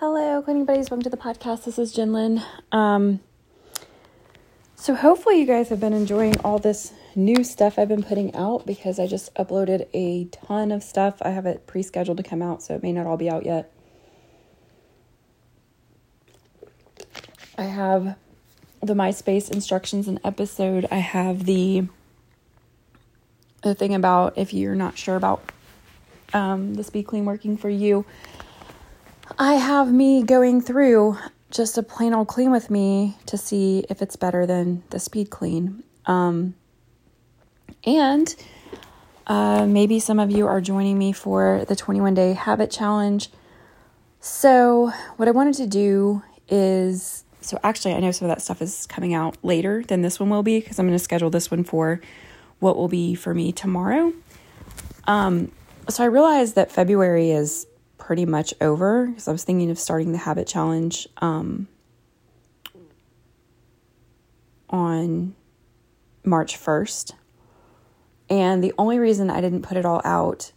Hello, cleaning buddies. Welcome to the podcast. This is Jinlin. Um, so hopefully you guys have been enjoying all this new stuff I've been putting out because I just uploaded a ton of stuff. I have it pre-scheduled to come out, so it may not all be out yet. I have the MySpace instructions and episode. I have the the thing about if you're not sure about um, the speed clean working for you. I have me going through just a plain old clean with me to see if it's better than the speed clean. Um, and uh, maybe some of you are joining me for the 21 day habit challenge. So, what I wanted to do is so actually, I know some of that stuff is coming out later than this one will be because I'm going to schedule this one for what will be for me tomorrow. Um, so I realized that February is pretty much over because I was thinking of starting the habit challenge um, on March 1st. And the only reason I didn't put it all out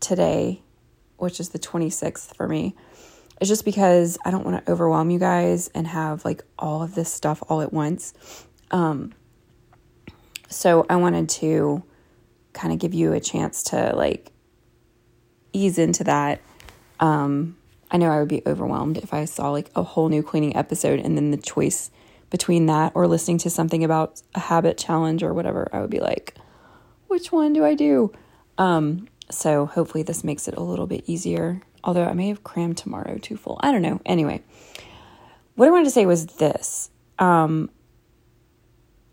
today, which is the 26th for me, is just because I don't want to overwhelm you guys and have like all of this stuff all at once. Um, so I wanted to kind of give you a chance to like ease into that. Um, I know I would be overwhelmed if I saw like a whole new cleaning episode and then the choice between that or listening to something about a habit challenge or whatever. I would be like, which one do I do? Um, so hopefully this makes it a little bit easier. Although I may have crammed tomorrow too full. I don't know. Anyway, what I wanted to say was this. Um,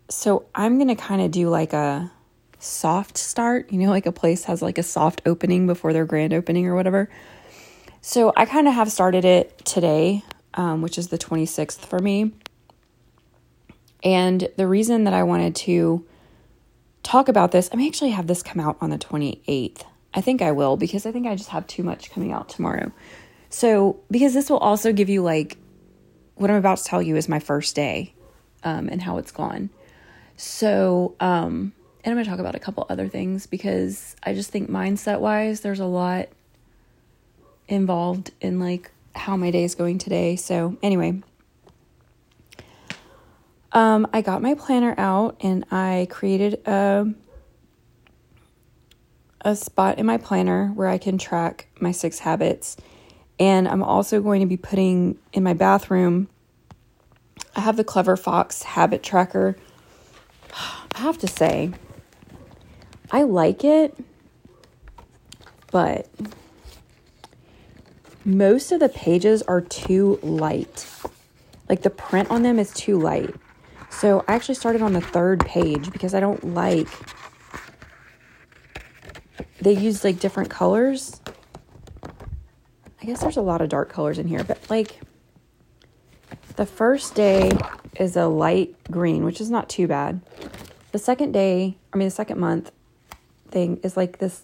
so I'm going to kind of do like a soft start, you know, like a place has like a soft opening before their grand opening or whatever. So I kind of have started it today, um, which is the 26th for me. And the reason that I wanted to talk about this, I may actually have this come out on the 28th. I think I will because I think I just have too much coming out tomorrow. So, because this will also give you like what I'm about to tell you is my first day um, and how it's gone. So, um, and I'm going to talk about a couple other things because I just think mindset wise, there's a lot involved in like how my day is going today. So, anyway, um, I got my planner out and I created a a spot in my planner where I can track my six habits. And I'm also going to be putting in my bathroom. I have the Clever Fox habit tracker. I have to say, I like it, but most of the pages are too light. Like the print on them is too light. So I actually started on the third page because I don't like they use like different colors. I guess there's a lot of dark colors in here, but like the first day is a light green, which is not too bad. The second day, I mean the second month thing is like this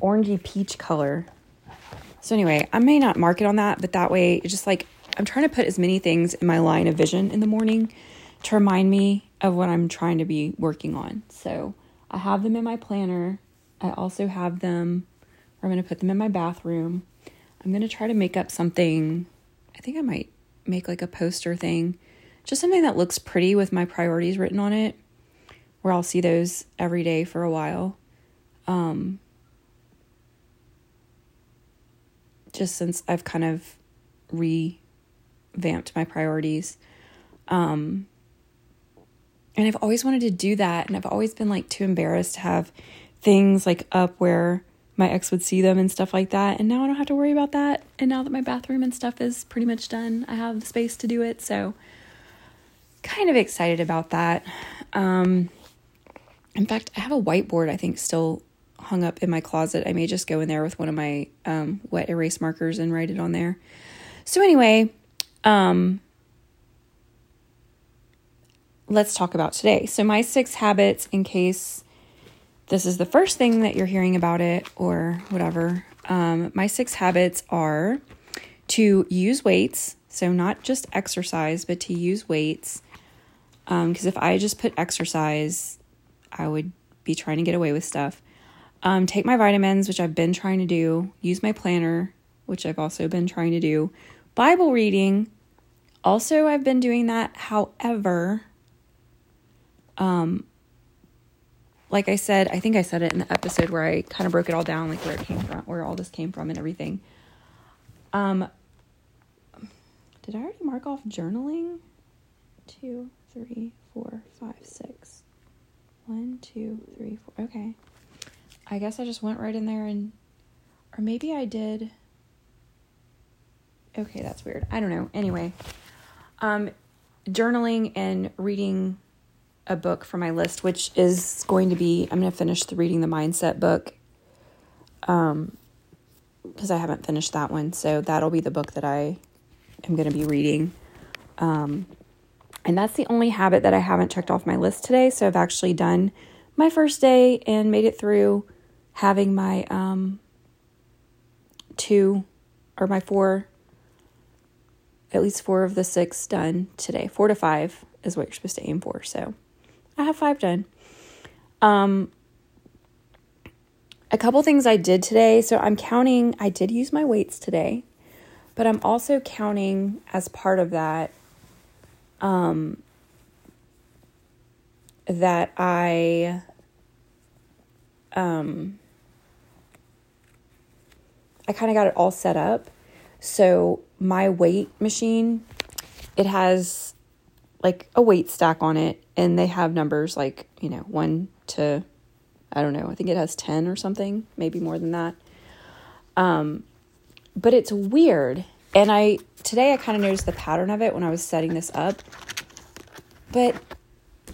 orangey peach color. So anyway, I may not mark it on that, but that way it's just like I'm trying to put as many things in my line of vision in the morning to remind me of what I'm trying to be working on. So I have them in my planner. I also have them, I'm going to put them in my bathroom. I'm going to try to make up something. I think I might make like a poster thing, just something that looks pretty with my priorities written on it where I'll see those every day for a while. Um, just since I've kind of revamped my priorities. Um, and I've always wanted to do that. And I've always been like too embarrassed to have things like up where my ex would see them and stuff like that. And now I don't have to worry about that. And now that my bathroom and stuff is pretty much done, I have the space to do it. So, kind of excited about that. Um, in fact, I have a whiteboard I think still hung up in my closet. I may just go in there with one of my um, wet erase markers and write it on there. So anyway, um, let's talk about today. So my six habits, in case this is the first thing that you're hearing about it or whatever. Um, my six habits are to use weights, so not just exercise, but to use weights. Because um, if I just put exercise, I would be trying to get away with stuff. Um, take my vitamins, which I've been trying to do. Use my planner, which I've also been trying to do. Bible reading, also, I've been doing that. However, um, like I said, I think I said it in the episode where I kind of broke it all down, like where it came from, where all this came from, and everything. Um, did I already mark off journaling? Two, three, four, five, six. One, two, three, four. Okay. I guess I just went right in there and, or maybe I did. Okay, that's weird. I don't know. Anyway, um, journaling and reading a book for my list, which is going to be I'm going to finish the reading the mindset book. Um, because I haven't finished that one, so that'll be the book that I am going to be reading. Um, and that's the only habit that I haven't checked off my list today. So I've actually done my first day and made it through having my um, two or my four, at least four of the six done today. Four to five is what you're supposed to aim for. So I have five done. Um, a couple things I did today. So I'm counting, I did use my weights today, but I'm also counting as part of that um, that I um, I kind of got it all set up. So my weight machine, it has like a weight stack on it, and they have numbers like you know one to I don't know. I think it has ten or something, maybe more than that. Um, but it's weird, and I today I kind of noticed the pattern of it when I was setting this up. But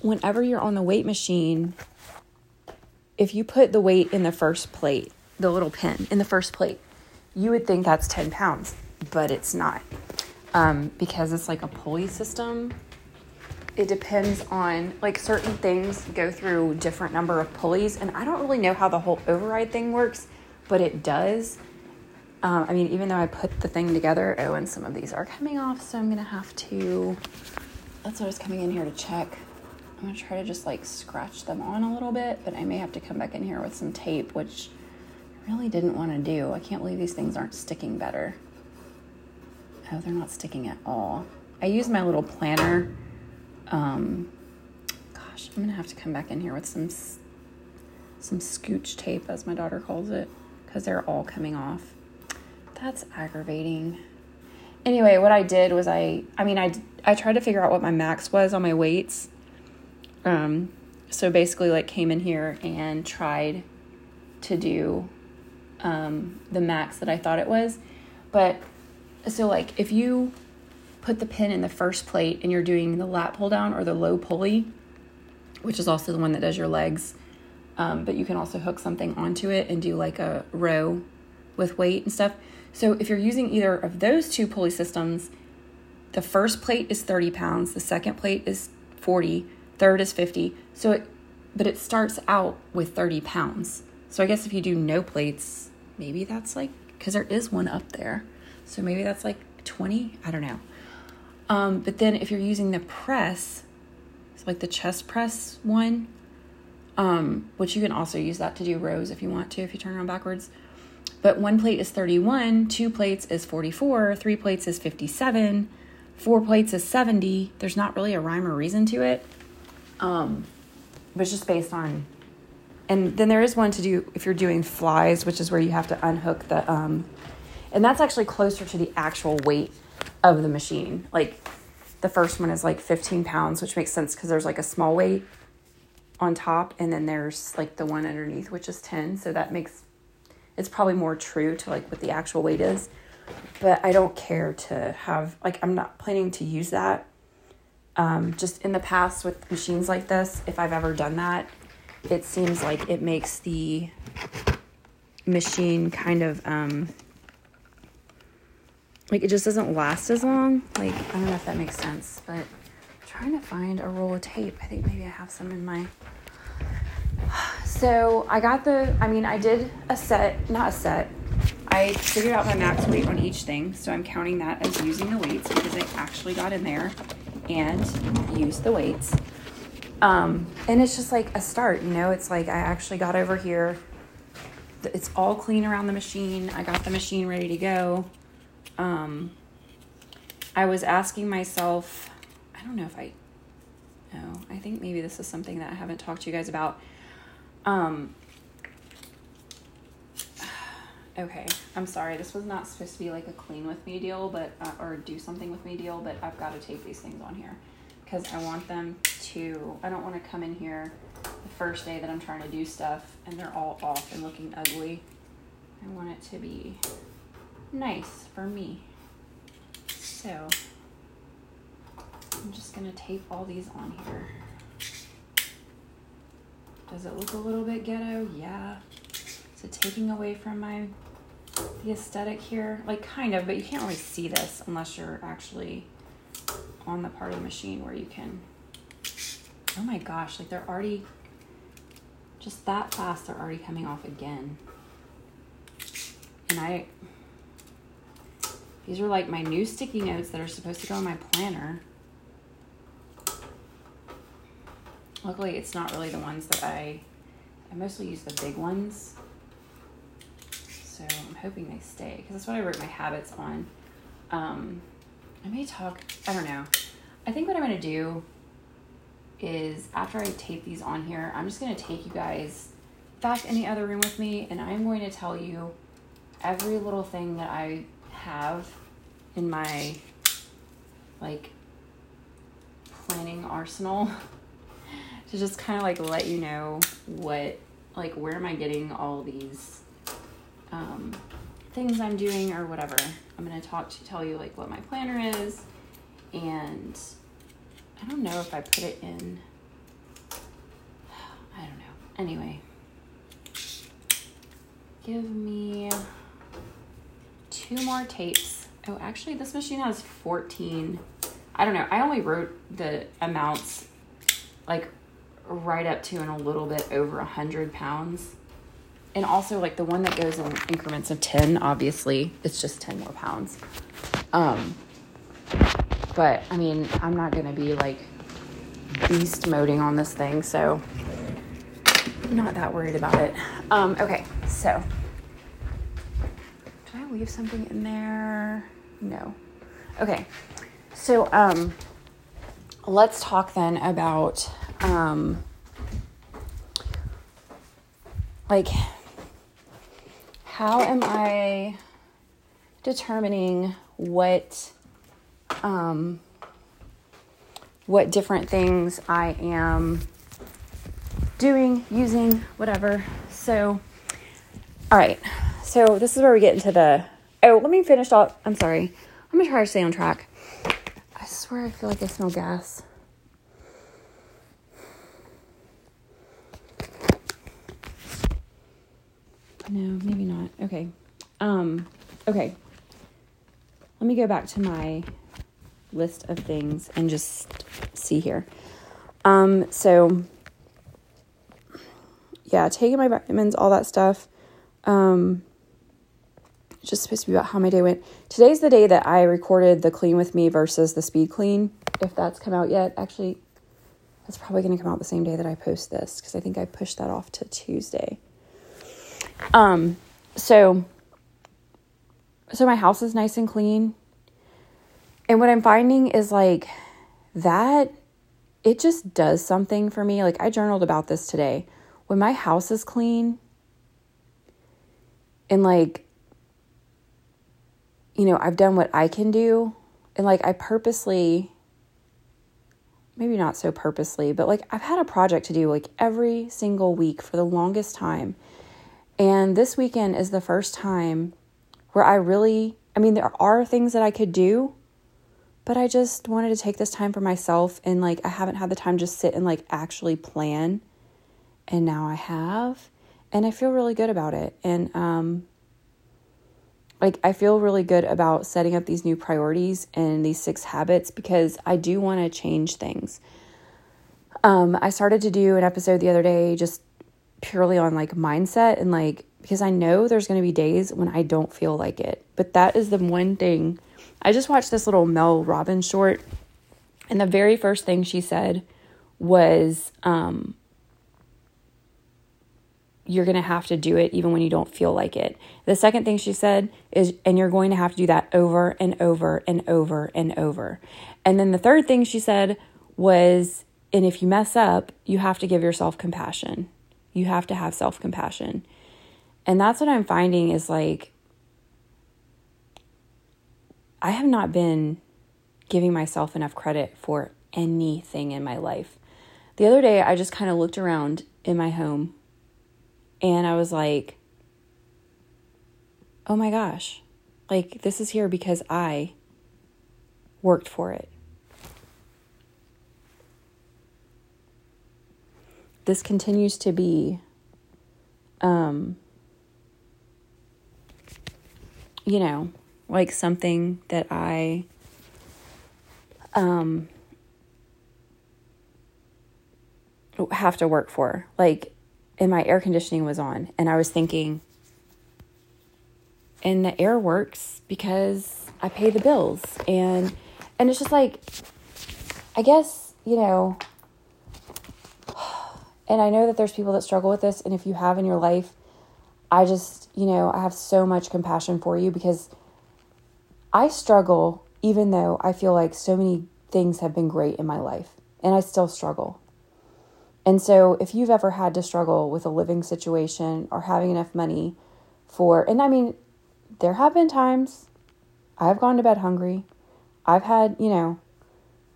whenever you're on the weight machine, if you put the weight in the first plate, the little pin in the first plate, you would think that's 10 pounds, but it's not um, because it's like a pulley system. It depends on like certain things go through different number of pulleys, and I don't really know how the whole override thing works, but it does. Um, I mean, even though I put the thing together, oh, and some of these are coming off, so I'm gonna have to. That's what I was coming in here to check. I'm gonna try to just like scratch them on a little bit, but I may have to come back in here with some tape, which I really didn't want to do. I can't believe these things aren't sticking better. Oh, they're not sticking at all. I use my little planner. Um, gosh, I'm gonna have to come back in here with some some scooch tape, as my daughter calls it, because they're all coming off. That's aggravating. Anyway, what I did was I, I mean, I I tried to figure out what my max was on my weights. Um, so basically, like, came in here and tried to do um, the max that I thought it was. But so, like, if you put the pin in the first plate and you're doing the lat pull down or the low pulley, which is also the one that does your legs, um, but you can also hook something onto it and do like a row with weight and stuff. So, if you're using either of those two pulley systems, the first plate is 30 pounds, the second plate is 40, third is 50. So, it, but it starts out with 30 pounds. So, I guess if you do no plates, maybe that's like, because there is one up there. So maybe that's like 20. I don't know. Um, but then if you're using the press, it's like the chest press one, um, which you can also use that to do rows if you want to, if you turn around backwards. But one plate is 31, two plates is 44, three plates is 57, four plates is 70. There's not really a rhyme or reason to it. Um, but it's just based on and then there is one to do if you're doing flies, which is where you have to unhook the um, and that's actually closer to the actual weight of the machine. Like the first one is like 15 pounds, which makes sense because there's like a small weight on top, and then there's like the one underneath, which is 10. So that makes it's probably more true to like what the actual weight is. But I don't care to have like I'm not planning to use that. Um, just in the past with machines like this, if I've ever done that, it seems like it makes the machine kind of um like it just doesn't last as long. Like I don't know if that makes sense, but I'm trying to find a roll of tape. I think maybe I have some in my so I got the I mean I did a set, not a set. I figured out my max weight on each thing, so I'm counting that as using the weights because I actually got in there and used the weights. Um, and it's just like a start, you know, it's like I actually got over here it's all clean around the machine. I got the machine ready to go. Um, I was asking myself, I don't know if I know. I think maybe this is something that I haven't talked to you guys about. Um, okay, I'm sorry. This was not supposed to be like a clean with me deal, but uh, or do something with me deal, but I've got to tape these things on here because I want them to. I don't want to come in here the first day that I'm trying to do stuff and they're all off and looking ugly. I want it to be nice for me. So I'm just gonna tape all these on here. Does it look a little bit ghetto? Yeah. It taking away from my the aesthetic here? Like kind of, but you can't really see this unless you're actually on the part of the machine where you can oh my gosh, like they're already just that fast they're already coming off again. And I these are like my new sticky notes that are supposed to go in my planner. Luckily, it's not really the ones that I, I mostly use the big ones. So I'm hoping they stay because that's what I wrote my habits on. Um, I may talk, I don't know. I think what I'm going to do is after I tape these on here, I'm just going to take you guys back in the other room with me and I'm going to tell you every little thing that I have in my like planning arsenal to just kind of like let you know what like where am I getting all these um, things I'm doing or whatever. I'm gonna talk to tell you like what my planner is, and I don't know if I put it in. I don't know. Anyway, give me two more tapes. Oh, actually, this machine has 14. I don't know. I only wrote the amounts like right up to and a little bit over a hundred pounds. And also like the one that goes in increments of 10, obviously it's just 10 more pounds. Um, but I mean, I'm not going to be like beast moding on this thing. So not that worried about it. Um, okay. So did I leave something in there? No. Okay. So, um, let's talk then about um, like how am I determining what um, what different things I am doing, using, whatever. So, all right. So this is where we get into the. Oh, let me finish off. I'm sorry. I'm gonna try to stay on track. I swear I feel like I smell gas. No, maybe not. Okay. Um, okay. Let me go back to my list of things and just see here. Um, so yeah, taking my vitamins, all that stuff. Um, it's just supposed to be about how my day went. Today's the day that I recorded the clean with me versus the speed clean. If that's come out yet, actually, that's probably going to come out the same day that I post this because I think I pushed that off to Tuesday. Um, so so my house is nice and clean. And what I'm finding is like that it just does something for me. Like I journaled about this today. When my house is clean and like you know, I've done what I can do and like I purposely maybe not so purposely, but like I've had a project to do like every single week for the longest time. And this weekend is the first time where I really, I mean, there are things that I could do, but I just wanted to take this time for myself. And like, I haven't had the time to sit and like actually plan. And now I have. And I feel really good about it. And, um, like, I feel really good about setting up these new priorities and these six habits because I do want to change things. Um, I started to do an episode the other day just purely on like mindset and like because I know there's going to be days when I don't feel like it. But that is the one thing. I just watched this little Mel Robbins short and the very first thing she said was um you're going to have to do it even when you don't feel like it. The second thing she said is, and you're going to have to do that over and over and over and over. And then the third thing she said was, and if you mess up, you have to give yourself compassion. You have to have self compassion. And that's what I'm finding is like, I have not been giving myself enough credit for anything in my life. The other day, I just kind of looked around in my home and I was like, oh my gosh, like this is here because I worked for it. This continues to be, um, you know, like something that I, um, have to work for. Like, and my air conditioning was on, and I was thinking, and the air works because I pay the bills, and and it's just like, I guess you know, and I know that there's people that struggle with this, and if you have in your life, I just you know I have so much compassion for you because I struggle even though I feel like so many things have been great in my life, and I still struggle. And so, if you've ever had to struggle with a living situation or having enough money for, and I mean, there have been times I've gone to bed hungry. I've had, you know,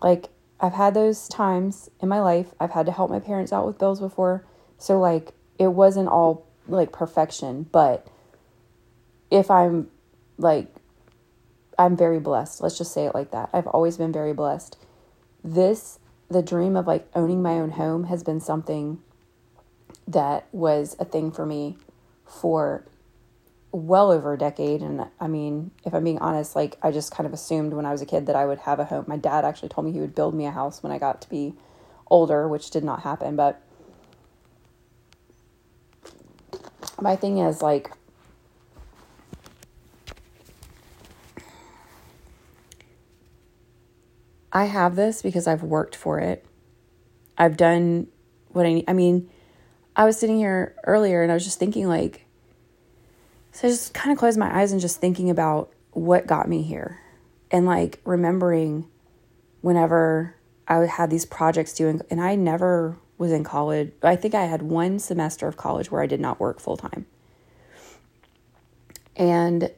like, I've had those times in my life. I've had to help my parents out with bills before. So, like, it wasn't all like perfection, but if I'm like, I'm very blessed. Let's just say it like that. I've always been very blessed. This the dream of like owning my own home has been something that was a thing for me for well over a decade and i mean if i'm being honest like i just kind of assumed when i was a kid that i would have a home my dad actually told me he would build me a house when i got to be older which did not happen but my thing is like I have this because I've worked for it. I've done what I need. I mean, I was sitting here earlier and I was just thinking, like, so I just kind of closed my eyes and just thinking about what got me here and like remembering whenever I had these projects doing, and I never was in college. I think I had one semester of college where I did not work full time. And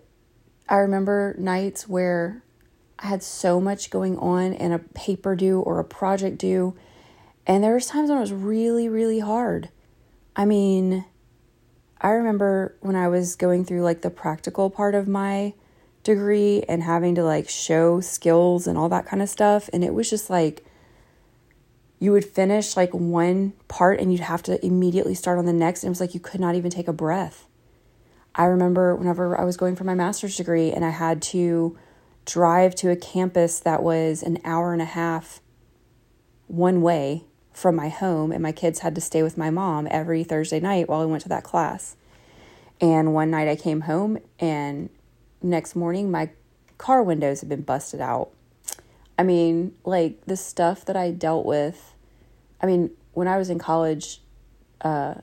I remember nights where I had so much going on and a paper due or a project due. And there was times when it was really, really hard. I mean, I remember when I was going through like the practical part of my degree and having to like show skills and all that kind of stuff. And it was just like, you would finish like one part and you'd have to immediately start on the next. And it was like you could not even take a breath. I remember whenever I was going for my master's degree and I had to drive to a campus that was an hour and a half one way from my home, and my kids had to stay with my mom every Thursday night while I went to that class. And one night I came home, and next morning my car windows had been busted out. I mean, like the stuff that I dealt with. I mean, when I was in college, uh,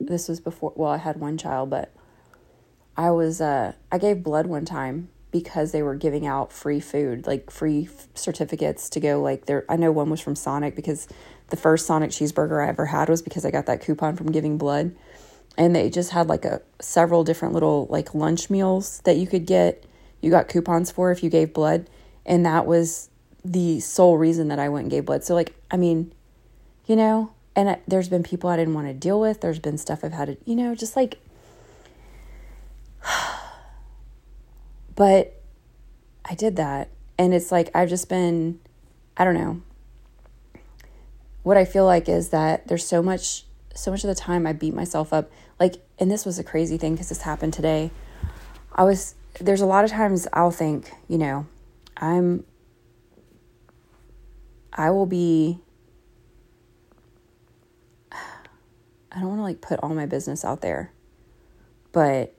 this was before, well, I had one child, but I was, uh, I gave blood one time because they were giving out free food, like free certificates to go. Like there, I know one was from Sonic because the first Sonic cheeseburger I ever had was because I got that coupon from giving blood, and they just had like a several different little like lunch meals that you could get. You got coupons for if you gave blood, and that was the sole reason that I went and gave blood. So like, I mean, you know, and there's been people I didn't want to deal with. There's been stuff I've had to, you know, just like But I did that. And it's like I've just been, I don't know. What I feel like is that there's so much, so much of the time I beat myself up. Like, and this was a crazy thing because this happened today. I was, there's a lot of times I'll think, you know, I'm, I will be, I don't want to like put all my business out there, but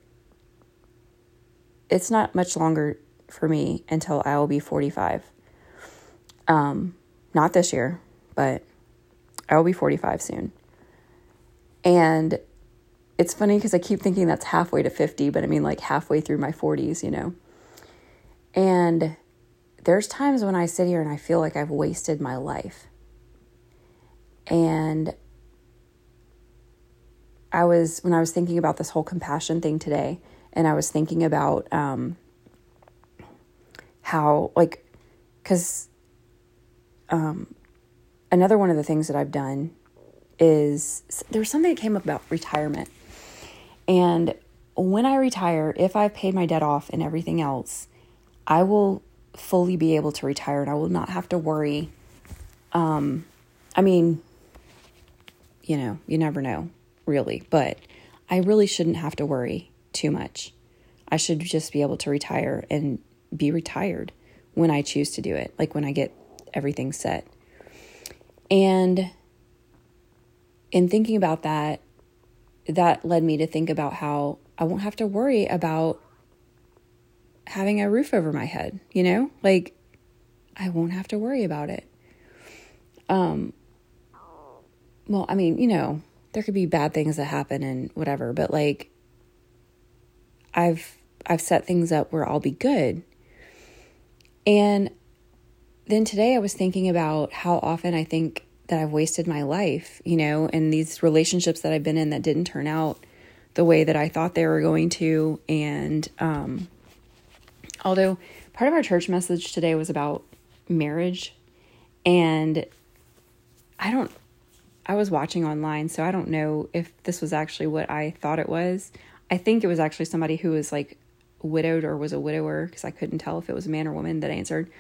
it's not much longer for me until I will be 45. Um, not this year, but I will be 45 soon. And it's funny because I keep thinking that's halfway to 50, but I mean like halfway through my 40s, you know. And there's times when I sit here and I feel like I've wasted my life. And I was, when I was thinking about this whole compassion thing today, and I was thinking about um, how, like, because um, another one of the things that I've done is there was something that came up about retirement. And when I retire, if I've paid my debt off and everything else, I will fully be able to retire and I will not have to worry. Um, I mean, you know, you never know, really, but I really shouldn't have to worry too much. I should just be able to retire and be retired when I choose to do it, like when I get everything set. And in thinking about that, that led me to think about how I won't have to worry about having a roof over my head, you know? Like I won't have to worry about it. Um well, I mean, you know, there could be bad things that happen and whatever, but like I've I've set things up where I'll be good. And then today I was thinking about how often I think that I've wasted my life, you know, and these relationships that I've been in that didn't turn out the way that I thought they were going to. And um, although part of our church message today was about marriage, and I don't, I was watching online, so I don't know if this was actually what I thought it was. I think it was actually somebody who was like widowed or was a widower because I couldn't tell if it was a man or woman that answered.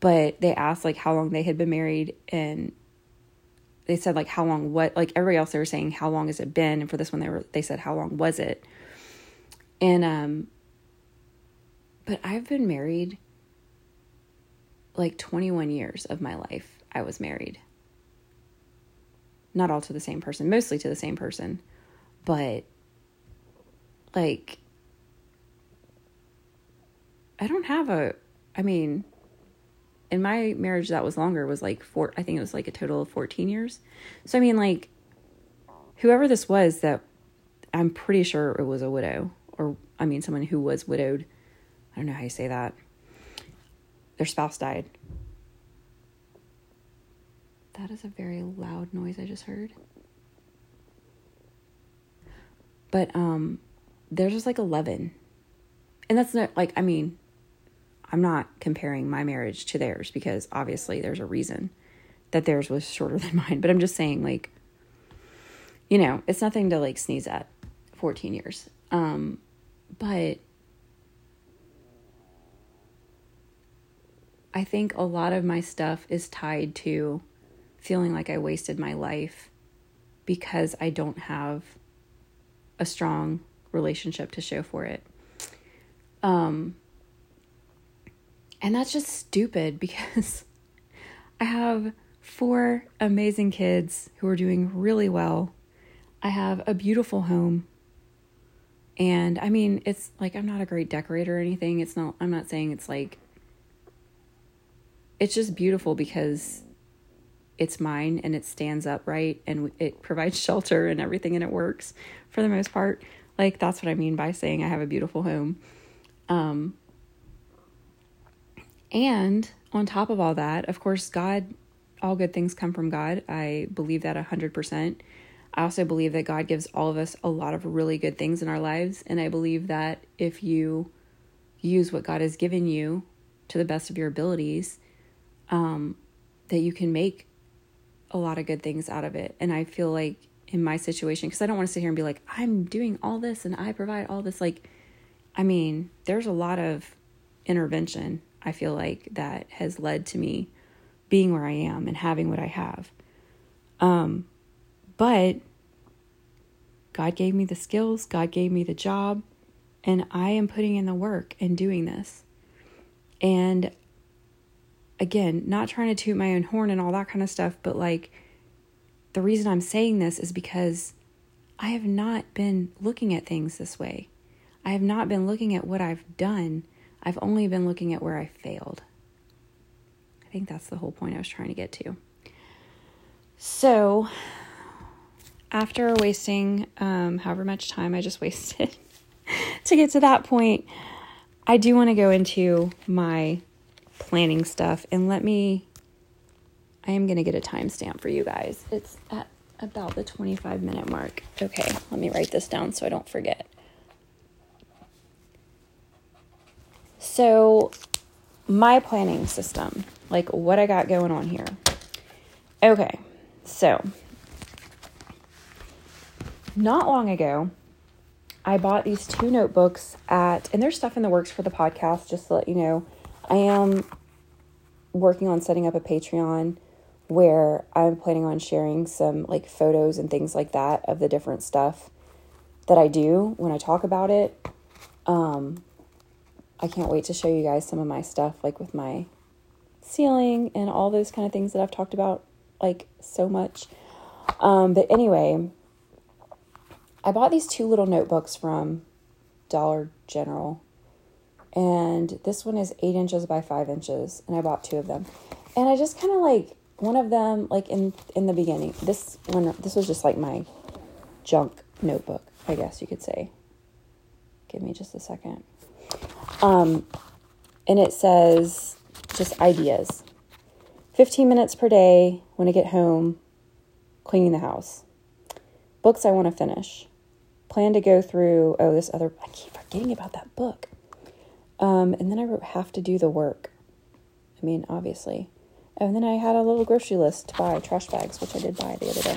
But they asked like how long they had been married and they said like how long what like everybody else they were saying how long has it been? And for this one they were they said how long was it? And um but i've been married like 21 years of my life i was married. Not all to the same person mostly to the same person but like i don't have a i mean in my marriage that was longer was like four i think it was like a total of 14 years. So i mean like whoever this was that i'm pretty sure it was a widow or i mean someone who was widowed. I don't know how you say that. Their spouse died. That is a very loud noise i just heard. But um there's just like 11 and that's not like i mean I'm not comparing my marriage to theirs because obviously there's a reason that theirs was shorter than mine. But I'm just saying, like, you know, it's nothing to like sneeze at 14 years. Um, but I think a lot of my stuff is tied to feeling like I wasted my life because I don't have a strong relationship to show for it. Um, and that's just stupid because I have four amazing kids who are doing really well. I have a beautiful home. And I mean, it's like I'm not a great decorator or anything. It's not, I'm not saying it's like, it's just beautiful because it's mine and it stands upright and it provides shelter and everything and it works for the most part. Like, that's what I mean by saying I have a beautiful home. Um, and on top of all that, of course, God, all good things come from God. I believe that 100%. I also believe that God gives all of us a lot of really good things in our lives. And I believe that if you use what God has given you to the best of your abilities, um, that you can make a lot of good things out of it. And I feel like in my situation, because I don't want to sit here and be like, I'm doing all this and I provide all this. Like, I mean, there's a lot of intervention I feel like that has led to me being where I am and having what I have. Um, but God gave me the skills, God gave me the job, and I am putting in the work and doing this. And again, not trying to toot my own horn and all that kind of stuff, but like the reason I'm saying this is because I have not been looking at things this way. I have not been looking at what I've done I've only been looking at where I failed. I think that's the whole point I was trying to get to. So, after wasting um, however much time I just wasted to get to that point, I do want to go into my planning stuff and let me. I am going to get a timestamp for you guys. It's at about the 25 minute mark. Okay, let me write this down so I don't forget. So, my planning system, like what I got going on here. Okay, so not long ago, I bought these two notebooks at, and there's stuff in the works for the podcast, just to let you know. I am working on setting up a Patreon where I'm planning on sharing some like photos and things like that of the different stuff that I do when I talk about it. Um, I can't wait to show you guys some of my stuff, like with my ceiling and all those kind of things that I've talked about like so much. Um, but anyway, I bought these two little notebooks from Dollar General. And this one is eight inches by five inches, and I bought two of them. And I just kind of like one of them, like in in the beginning. This one, this was just like my junk notebook, I guess you could say. Give me just a second. Um, and it says just ideas. 15 minutes per day when I get home, cleaning the house. Books I want to finish. Plan to go through, oh, this other, I keep forgetting about that book. Um, and then I have to do the work. I mean, obviously. And then I had a little grocery list to buy trash bags, which I did buy the other day.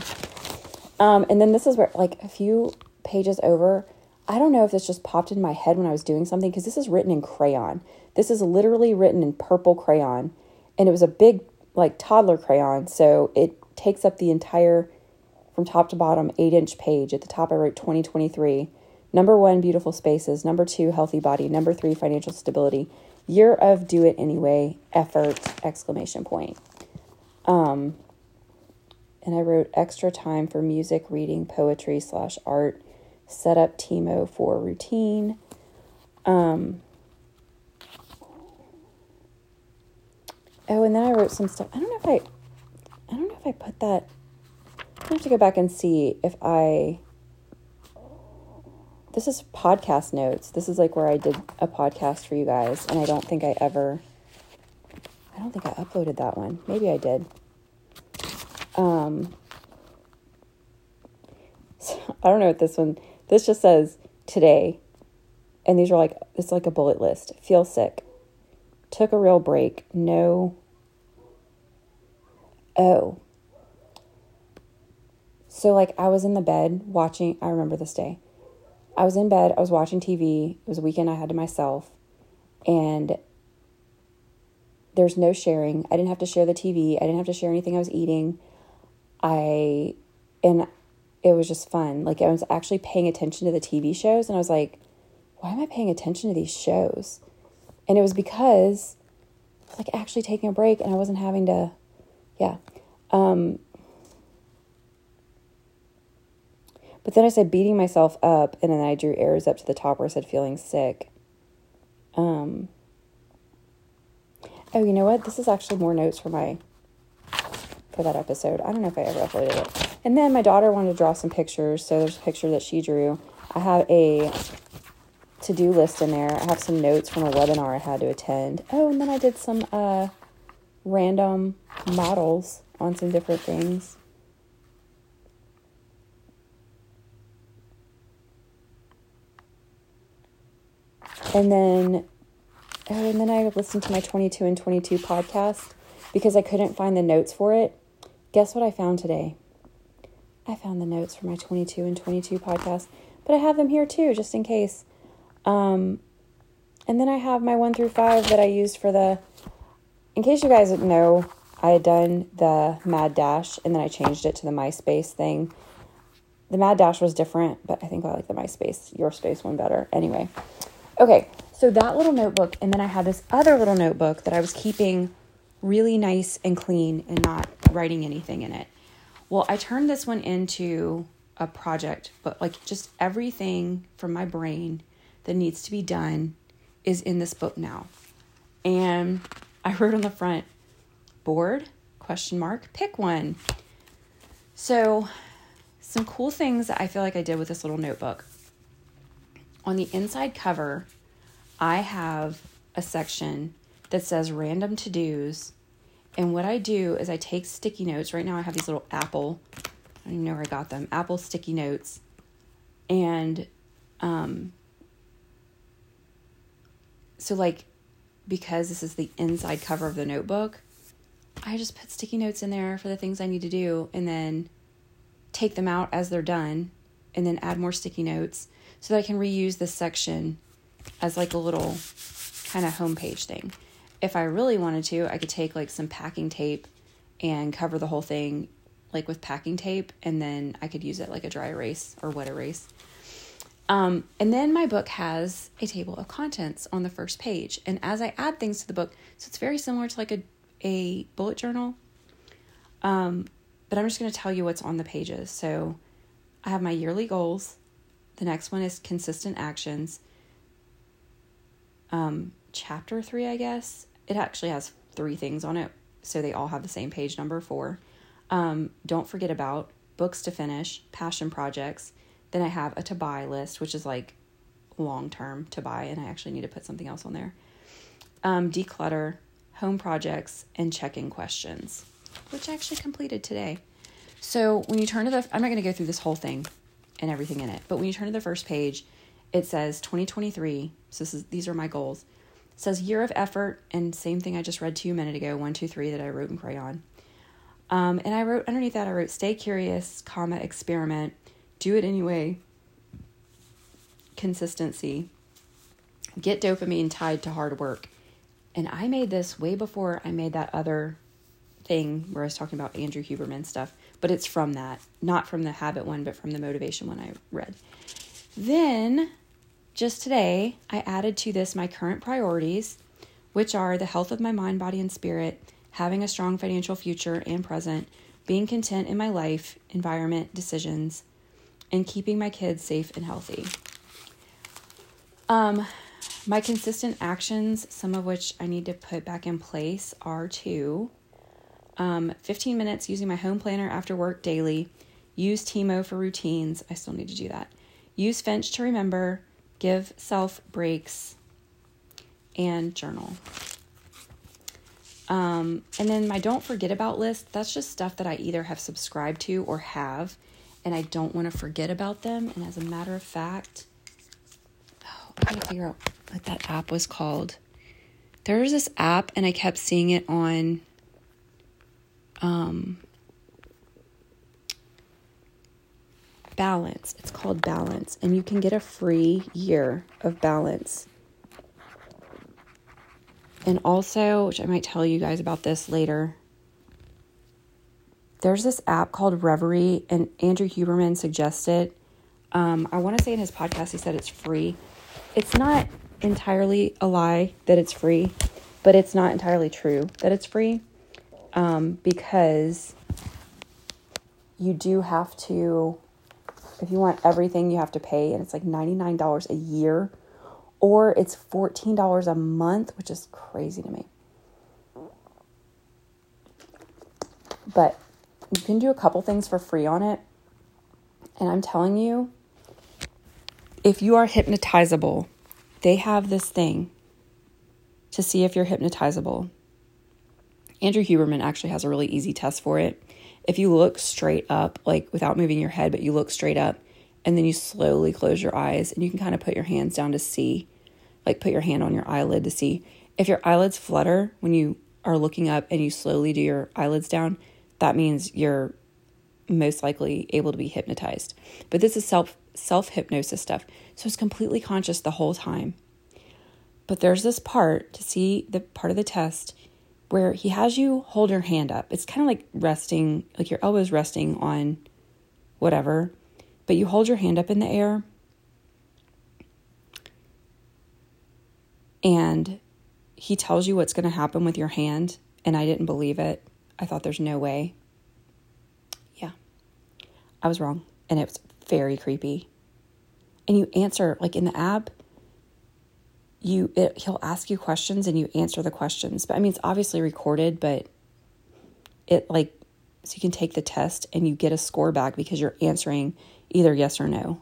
Um, and then this is where, like, a few pages over, I don't know if this just popped in my head when I was doing something because this is written in crayon. This is literally written in purple crayon. And it was a big, like, toddler crayon. So it takes up the entire, from top to bottom, eight inch page. At the top, I wrote 2023. Number one, beautiful spaces. Number two, healthy body. Number three, financial stability year of do it anyway effort exclamation point. Um and i wrote extra time for music reading poetry slash art set up timo for routine. Um oh and then i wrote some stuff. I don't know if i i don't know if i put that i have to go back and see if i this is podcast notes. This is like where I did a podcast for you guys, and I don't think I ever, I don't think I uploaded that one. Maybe I did. Um, so I don't know what this one. This just says today, and these are like it's like a bullet list. Feel sick. Took a real break. No. Oh. So like I was in the bed watching. I remember this day I was in bed, I was watching TV. It was a weekend I had to myself. And there's no sharing. I didn't have to share the TV. I didn't have to share anything I was eating. I and it was just fun. Like I was actually paying attention to the TV shows and I was like, why am I paying attention to these shows? And it was because I was like actually taking a break and I wasn't having to yeah. Um But then I said beating myself up, and then I drew arrows up to the top where I said feeling sick. Um. Oh, you know what? This is actually more notes for my for that episode. I don't know if I ever uploaded it. And then my daughter wanted to draw some pictures, so there's a picture that she drew. I have a to do list in there. I have some notes from a webinar I had to attend. Oh, and then I did some uh, random models on some different things. And then, oh, and then I listened to my 22 and 22 podcast because I couldn't find the notes for it. Guess what I found today? I found the notes for my 22 and 22 podcast, but I have them here too, just in case. Um, and then I have my one through five that I used for the, in case you guys know, I had done the Mad Dash and then I changed it to the MySpace thing. The Mad Dash was different, but I think I like the MySpace, Your Space one better. Anyway, Okay, so that little notebook, and then I had this other little notebook that I was keeping really nice and clean and not writing anything in it. Well, I turned this one into a project, but like just everything from my brain that needs to be done is in this book now. And I wrote on the front, board question mark, pick one. So some cool things that I feel like I did with this little notebook. On the inside cover, I have a section that says random to dos. And what I do is I take sticky notes. Right now, I have these little Apple, I don't even know where I got them, Apple sticky notes. And um, so, like, because this is the inside cover of the notebook, I just put sticky notes in there for the things I need to do and then take them out as they're done and then add more sticky notes so that I can reuse this section as like a little kind of homepage thing. If I really wanted to, I could take like some packing tape and cover the whole thing like with packing tape and then I could use it like a dry erase or wet erase. Um, and then my book has a table of contents on the first page. And as I add things to the book, so it's very similar to like a, a bullet journal. Um, but I'm just going to tell you what's on the pages. So I have my yearly goals. The next one is consistent actions. Um, chapter three, I guess. It actually has three things on it, so they all have the same page number four. Um, don't forget about books to finish, passion projects. Then I have a to buy list, which is like long term to buy, and I actually need to put something else on there. Um, declutter, home projects, and check in questions which I actually completed today. So when you turn to the, I'm not going to go through this whole thing and everything in it, but when you turn to the first page, it says 2023. So this is, these are my goals. It says year of effort, and same thing I just read to you a minute ago, one, two, three that I wrote in crayon. Um, and I wrote underneath that, I wrote stay curious, comma, experiment, do it anyway, consistency, get dopamine tied to hard work. And I made this way before I made that other thing where I was talking about Andrew Huberman stuff, but it's from that, not from the habit one, but from the motivation one I read. Then, just today, I added to this my current priorities, which are the health of my mind, body, and spirit, having a strong financial future and present, being content in my life, environment, decisions, and keeping my kids safe and healthy. Um, my consistent actions, some of which I need to put back in place, are to um, 15 minutes using my home planner after work daily. Use Tiimo for routines. I still need to do that. Use Finch to remember. Give self breaks. And journal. Um, and then my don't forget about list, that's just stuff that I either have subscribed to or have, and I don't want to forget about them. And as a matter of fact, oh, I gotta figure out what that app was called. There was this app, and I kept seeing it on um, Balance. It's called Balance, and you can get a free year of Balance. And also, which I might tell you guys about this later, there's this app called Reveri, and Andrew Huberman suggested. Um, I want to say in his podcast, he said it's free. It's not entirely a lie that it's free, but it's not entirely true that it's free um, because you do have to, if you want everything, you have to pay, and it's like $99 a year, or it's $14 a month, which is crazy to me. But you can do a couple things for free on it. And I'm telling you, if you are hypnotizable, they have this thing to see if you're hypnotizable. Andrew Huberman actually has a really easy test for it. If you look straight up, like without moving your head, but you look straight up, and then you slowly close your eyes, and you can kind of put your hands down to see, like put your hand on your eyelid to see. If your eyelids flutter when you are looking up and you slowly do your eyelids down, that means you're most likely able to be hypnotized. But this is self self hypnosis stuff. So it's completely conscious the whole time. But there's this part to see the part of the test where he has you hold your hand up. It's kind of like resting, like your elbows resting on whatever, but you hold your hand up in the air. And he tells you what's going to happen with your hand. And I didn't believe it. I thought there's no way. Yeah, I was wrong. And it was very creepy. And you answer, like in the app, you it, he'll ask you questions and you answer the questions but i mean it's obviously recorded but it like So you can take the test and you get a score back because you're answering either yes or no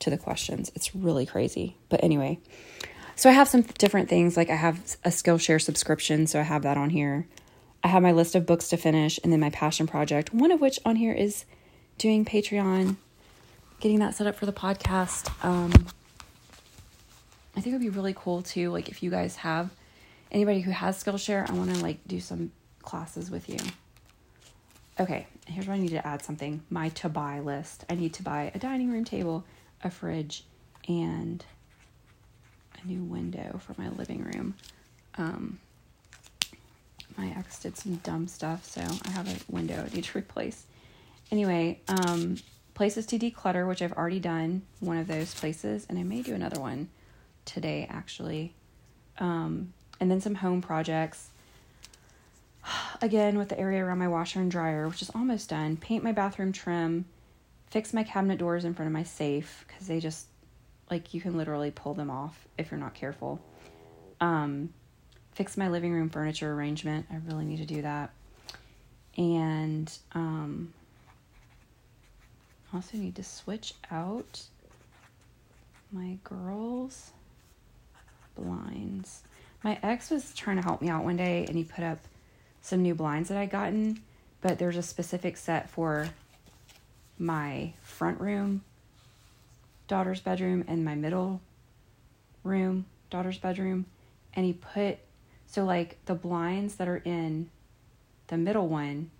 to the questions. It's really crazy. But anyway, so I have some different things. Like I have a Skillshare subscription, so I have that on here. I have my list of books to finish and then my passion project, one of which on here is doing Patreon, getting that set up for the podcast. Um, I think it would be really cool too. Like if you guys have anybody who has Skillshare, I want to like do some classes with you. Okay, here's where I need to add something. My to buy list. I need to buy a dining room table, a fridge, and a new window for my living room. Um, my ex did some dumb stuff, so I have a window I need to replace. Anyway, um, places to declutter, which I've already done one of those places, and I may do another one today actually. Um, and then some home projects. Again, with the area around my washer and dryer, which is almost done. Paint my bathroom trim, fix my cabinet doors in front of my safe because they just like you can literally pull them off if you're not careful. Um, fix my living room furniture arrangement. I really need to do that. And um, also need to switch out my girls' blinds. My ex was trying to help me out one day and he put up some new blinds that I'd gotten, but there's a specific set for my front room, daughter's bedroom, and my middle room, daughter's bedroom. And he put, so like the blinds that are in the middle one,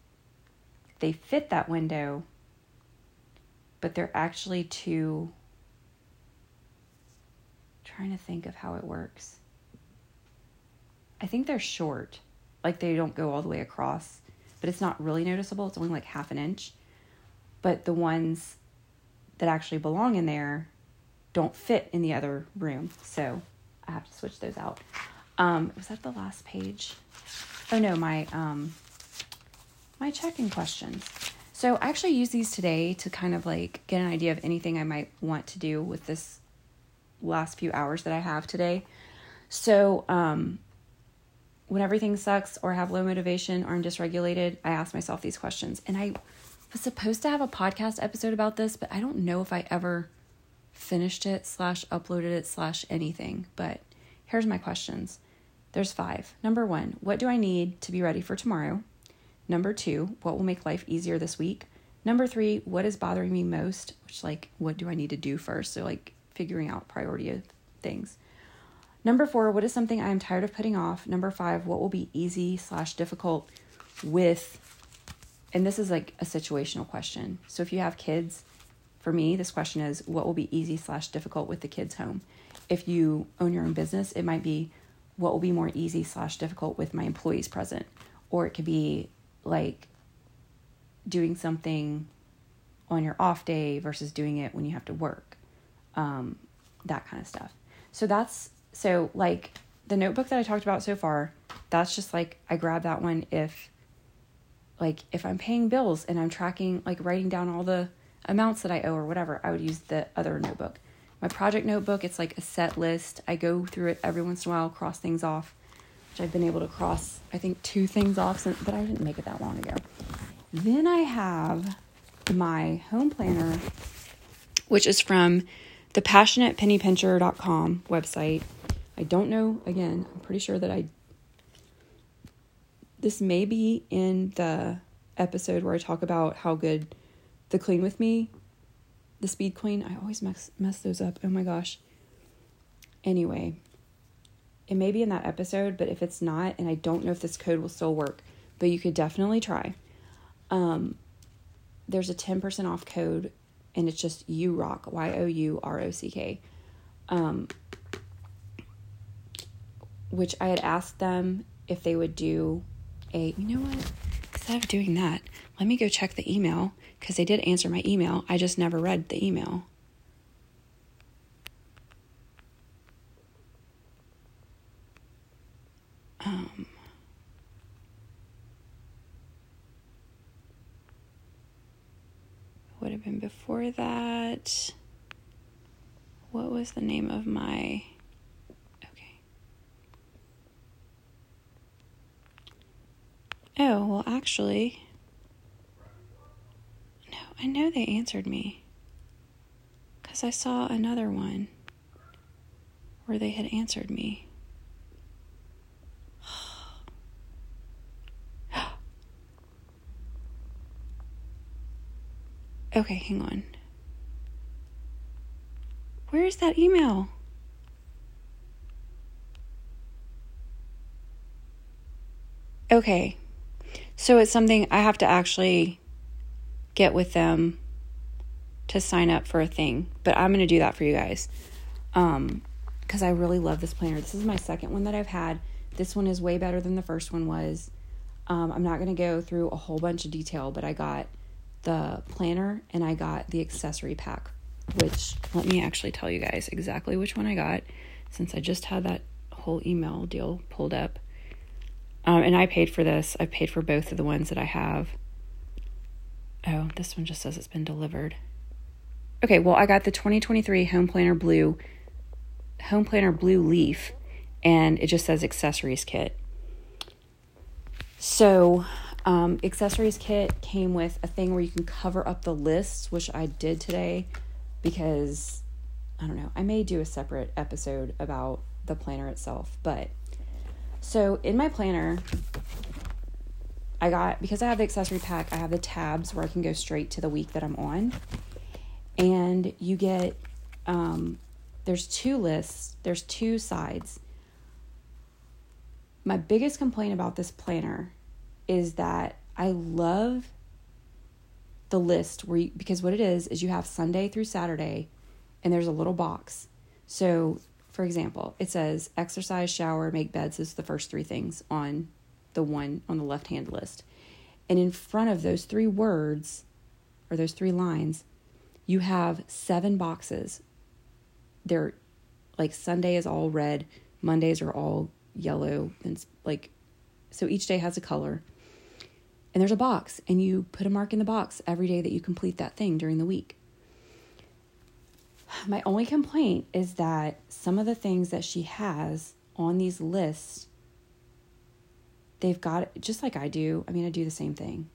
they fit that window, but they're actually too. Trying to think of how it works. I think they're short, like they don't go all the way across, but it's not really noticeable. It's only like half an inch. But the ones that actually belong in there don't fit in the other room. So I have to switch those out. Um, was that the last page? Oh no, my um, my check-in questions. So I actually use these today to kind of like get an idea of anything I might want to do with this last few hours that I have today. So um, when everything sucks or have low motivation or I'm dysregulated, I ask myself these questions. And I was supposed to have a podcast episode about this, but I don't know if I ever finished it slash uploaded it slash anything. But here's my questions. There's five. Number one, what do I need to be ready for tomorrow? Number two, what will make life easier this week? Number three, what is bothering me most? Which, like, what do I need to do first? So, like, figuring out priority things. Number four, what is something I am tired of putting off? Number five, what will be easy slash difficult with, and this is like a situational question. So if you have kids, for me, this question is what will be easy slash difficult with the kids home? If you own your own business, it might be what will be more easy slash difficult with my employees present. Or it could be like doing something on your off day versus doing it when you have to work. Um, that kind of stuff. So that's so, like the notebook that I talked about so far, that's just like I grab that one if, like, if I'm paying bills and I'm tracking, like, writing down all the amounts that I owe or whatever, I would use the other notebook. My project notebook, it's like a set list. I go through it every once in a while, cross things off, which I've been able to cross, I think, two things off, since, but I didn't make it that long ago. Then I have my home planner, which is from the passionatepennypincher.com website. I don't know, again, I'm pretty sure that I. This may be in the episode where I talk about how good the Clean With Me, the Speed Clean, I always mess, mess those up. Oh my gosh. Anyway, it may be in that episode, but if it's not, and I don't know if this code will still work, but you could definitely try. Um, there's a 10% off code, and it's just you rock, Y O U R O C K. Um, which I had asked them if they would do a, you know what? Instead of doing that, let me go check the email because they did answer my email. I just never read the email. Um, been before that. What was the name of my Okay. Oh, well, actually, No, I know they answered me because I saw another one where they had answered me. Okay, hang on. Where is that email? Okay. So it's something I have to actually get with them to sign up for a thing, but I'm going to do that for you guys. Um cuz I really love this planner. This is my second one that I've had. This one is way better than the first one was. Um, I'm not going to go through a whole bunch of detail, but I got the planner and I got the accessory pack, which let me actually tell you guys exactly which one I got since I just had that whole email deal pulled up. Um, and I paid for this. I paid for both of the ones that I have. Oh, this one just says it's been delivered. Okay, well, I got the 2023 Home Planner Blue, Home Planner Blue Leaf, and it just says accessories kit. So, um, accessories kit came with a thing where you can cover up the lists, which I did today because I don't know. I may do a separate episode about the planner itself, but so in my planner, I got because I have the accessory pack, I have the tabs where I can go straight to the week that I'm on. And you get um there's two lists, there's two sides. My biggest complaint about this planner is that I love the list where you, because what it is is you have Sunday through Saturday and there's a little box. So for example, it says exercise, shower, make beds is the first three things on the one on the left hand list. And in front of those three words or those three lines, you have seven boxes. They're like Sunday is all red, Mondays are all yellow, and like so each day has a color. And there's a box, and you put a mark in the box every day that you complete that thing during the week. My only complaint is that some of the things that she has on these lists, they've got just like I do. I mean, I do the same thing.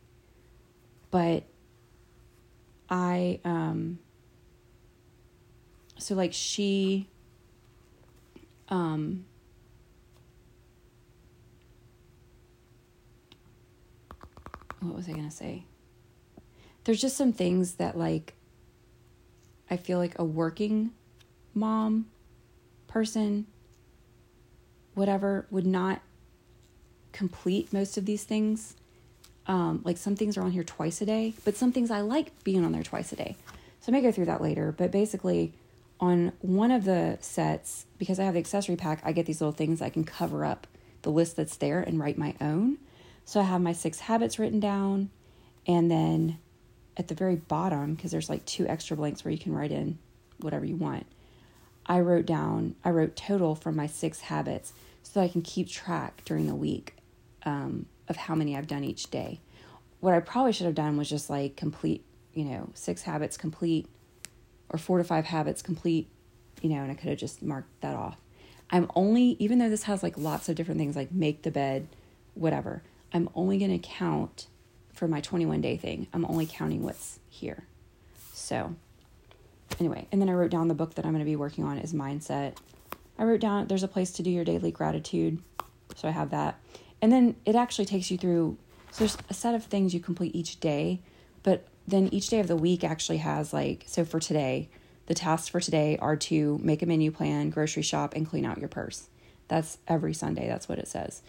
But I, um, so like she, um, what was I going to say? There's just some things that like I feel like a working mom person, whatever, would not complete most of these things. Um, like some things are on here twice a day, but some things I like being on there twice a day. So I may go through that later. But basically, on one of the sets, because I have the accessory pack, I get these little things I can cover up the list that's there and write my own. So I have my six habits written down, and then at the very bottom, because there's like two extra blanks where you can write in whatever you want, I wrote down, I wrote total from my six habits so that I can keep track during the week um, of how many I've done each day. What I probably should have done was just like complete, you know, six habits complete or four to five habits complete, you know, and I could have just marked that off. I'm only, even though this has like lots of different things like make the bed, whatever, I'm only going to count for my 21 day thing. I'm only counting what's here. So, anyway, and then I wrote down the book that I'm going to be working on is Mindset. I wrote down there's a place to do your daily gratitude. So I have that. And then it actually takes you through so there's a set of things you complete each day, but then each day of the week actually has like so for today, the tasks for today are to make a menu plan, grocery shop and clean out your purse. That's every Sunday, that's what it says.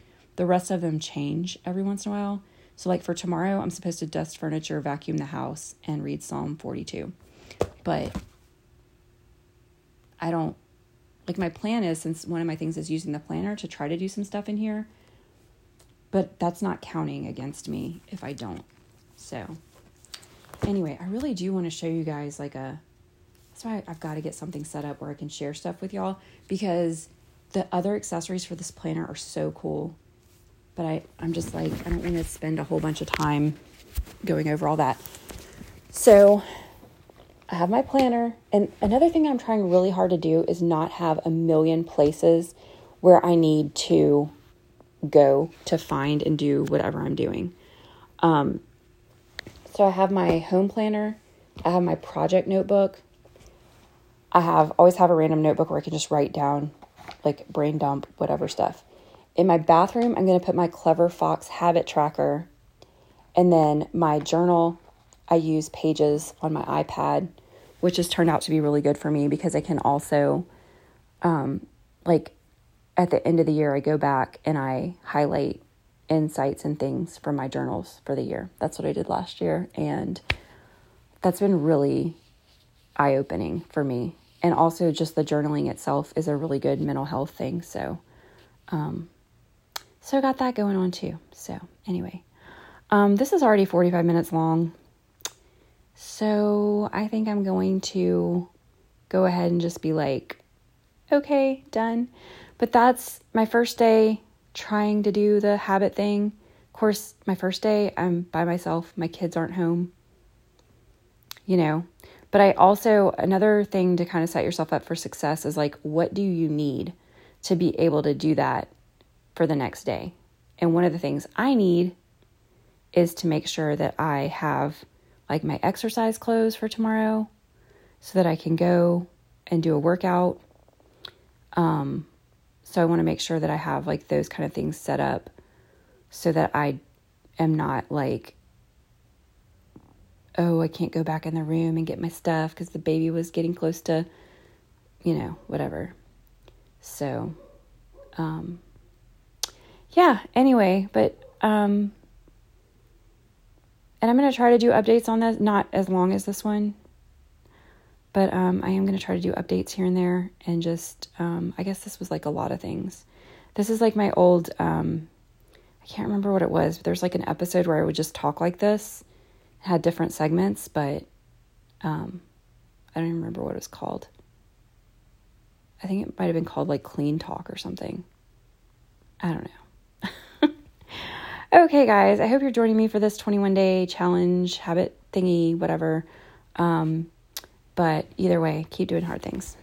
The rest of them change every once in a while. So, like for tomorrow, I'm supposed to dust furniture, vacuum the house, and read Psalm 42. But I don't like my plan is since one of my things is using the planner to try to do some stuff in here, but that's not counting against me if I don't. So, anyway, I really do want to show you guys like a that's why I've got to get something set up where I can share stuff with y'all because the other accessories for this planner are so cool but I, I'm just like, I don't want to spend a whole bunch of time going over all that. So I have my planner. And another thing I'm trying really hard to do is not have a million places where I need to go to find and do whatever I'm doing. Um, so I have my home planner I have my project notebook. I have always have a random notebook where I can just write down like brain dump, whatever stuff. In my bathroom, I'm going to put my Clever Fox habit tracker. And then my journal, I use pages on my iPad, which has turned out to be really good for me because I can also, um, like, at the end of the year, I go back and I highlight insights and things from my journals for the year. That's what I did last year. And that's been really eye opening for me. And also, just the journaling itself is a really good mental health thing. So, um, so I got that going on too. So, anyway, um, this is already 45 minutes long. So, I think I'm going to go ahead and just be like, okay, done. But that's my first day trying to do the habit thing. Of course, my first day, I'm by myself, my kids aren't home you know. But I also, another thing to kind of set yourself up for success is like, what do you need to be able to do that for the next day? And one of the things I need is to make sure that I have like my exercise clothes for tomorrow so that I can go and do a workout. Um, so I want to make sure that I have like those kind of things set up so that I am not like oh, I can't go back in the room and get my stuff because the baby was getting close to, you know, whatever. So, um, yeah, anyway, but, um, and I'm going to try to do updates on this, not as long as this one, but, um, I am going to try to do updates here and there and just, um, I guess this was like a lot of things. This is like my old, um, I can't remember what it was, but there's like an episode where I would just talk like this had different segments, but um, I don't even remember what it was called. I think it might have been called like Clean Talk or something. I don't know. Okay, guys, I hope you're joining me for this 21 day challenge, habit thingy, whatever. Um, but either way, keep doing hard things.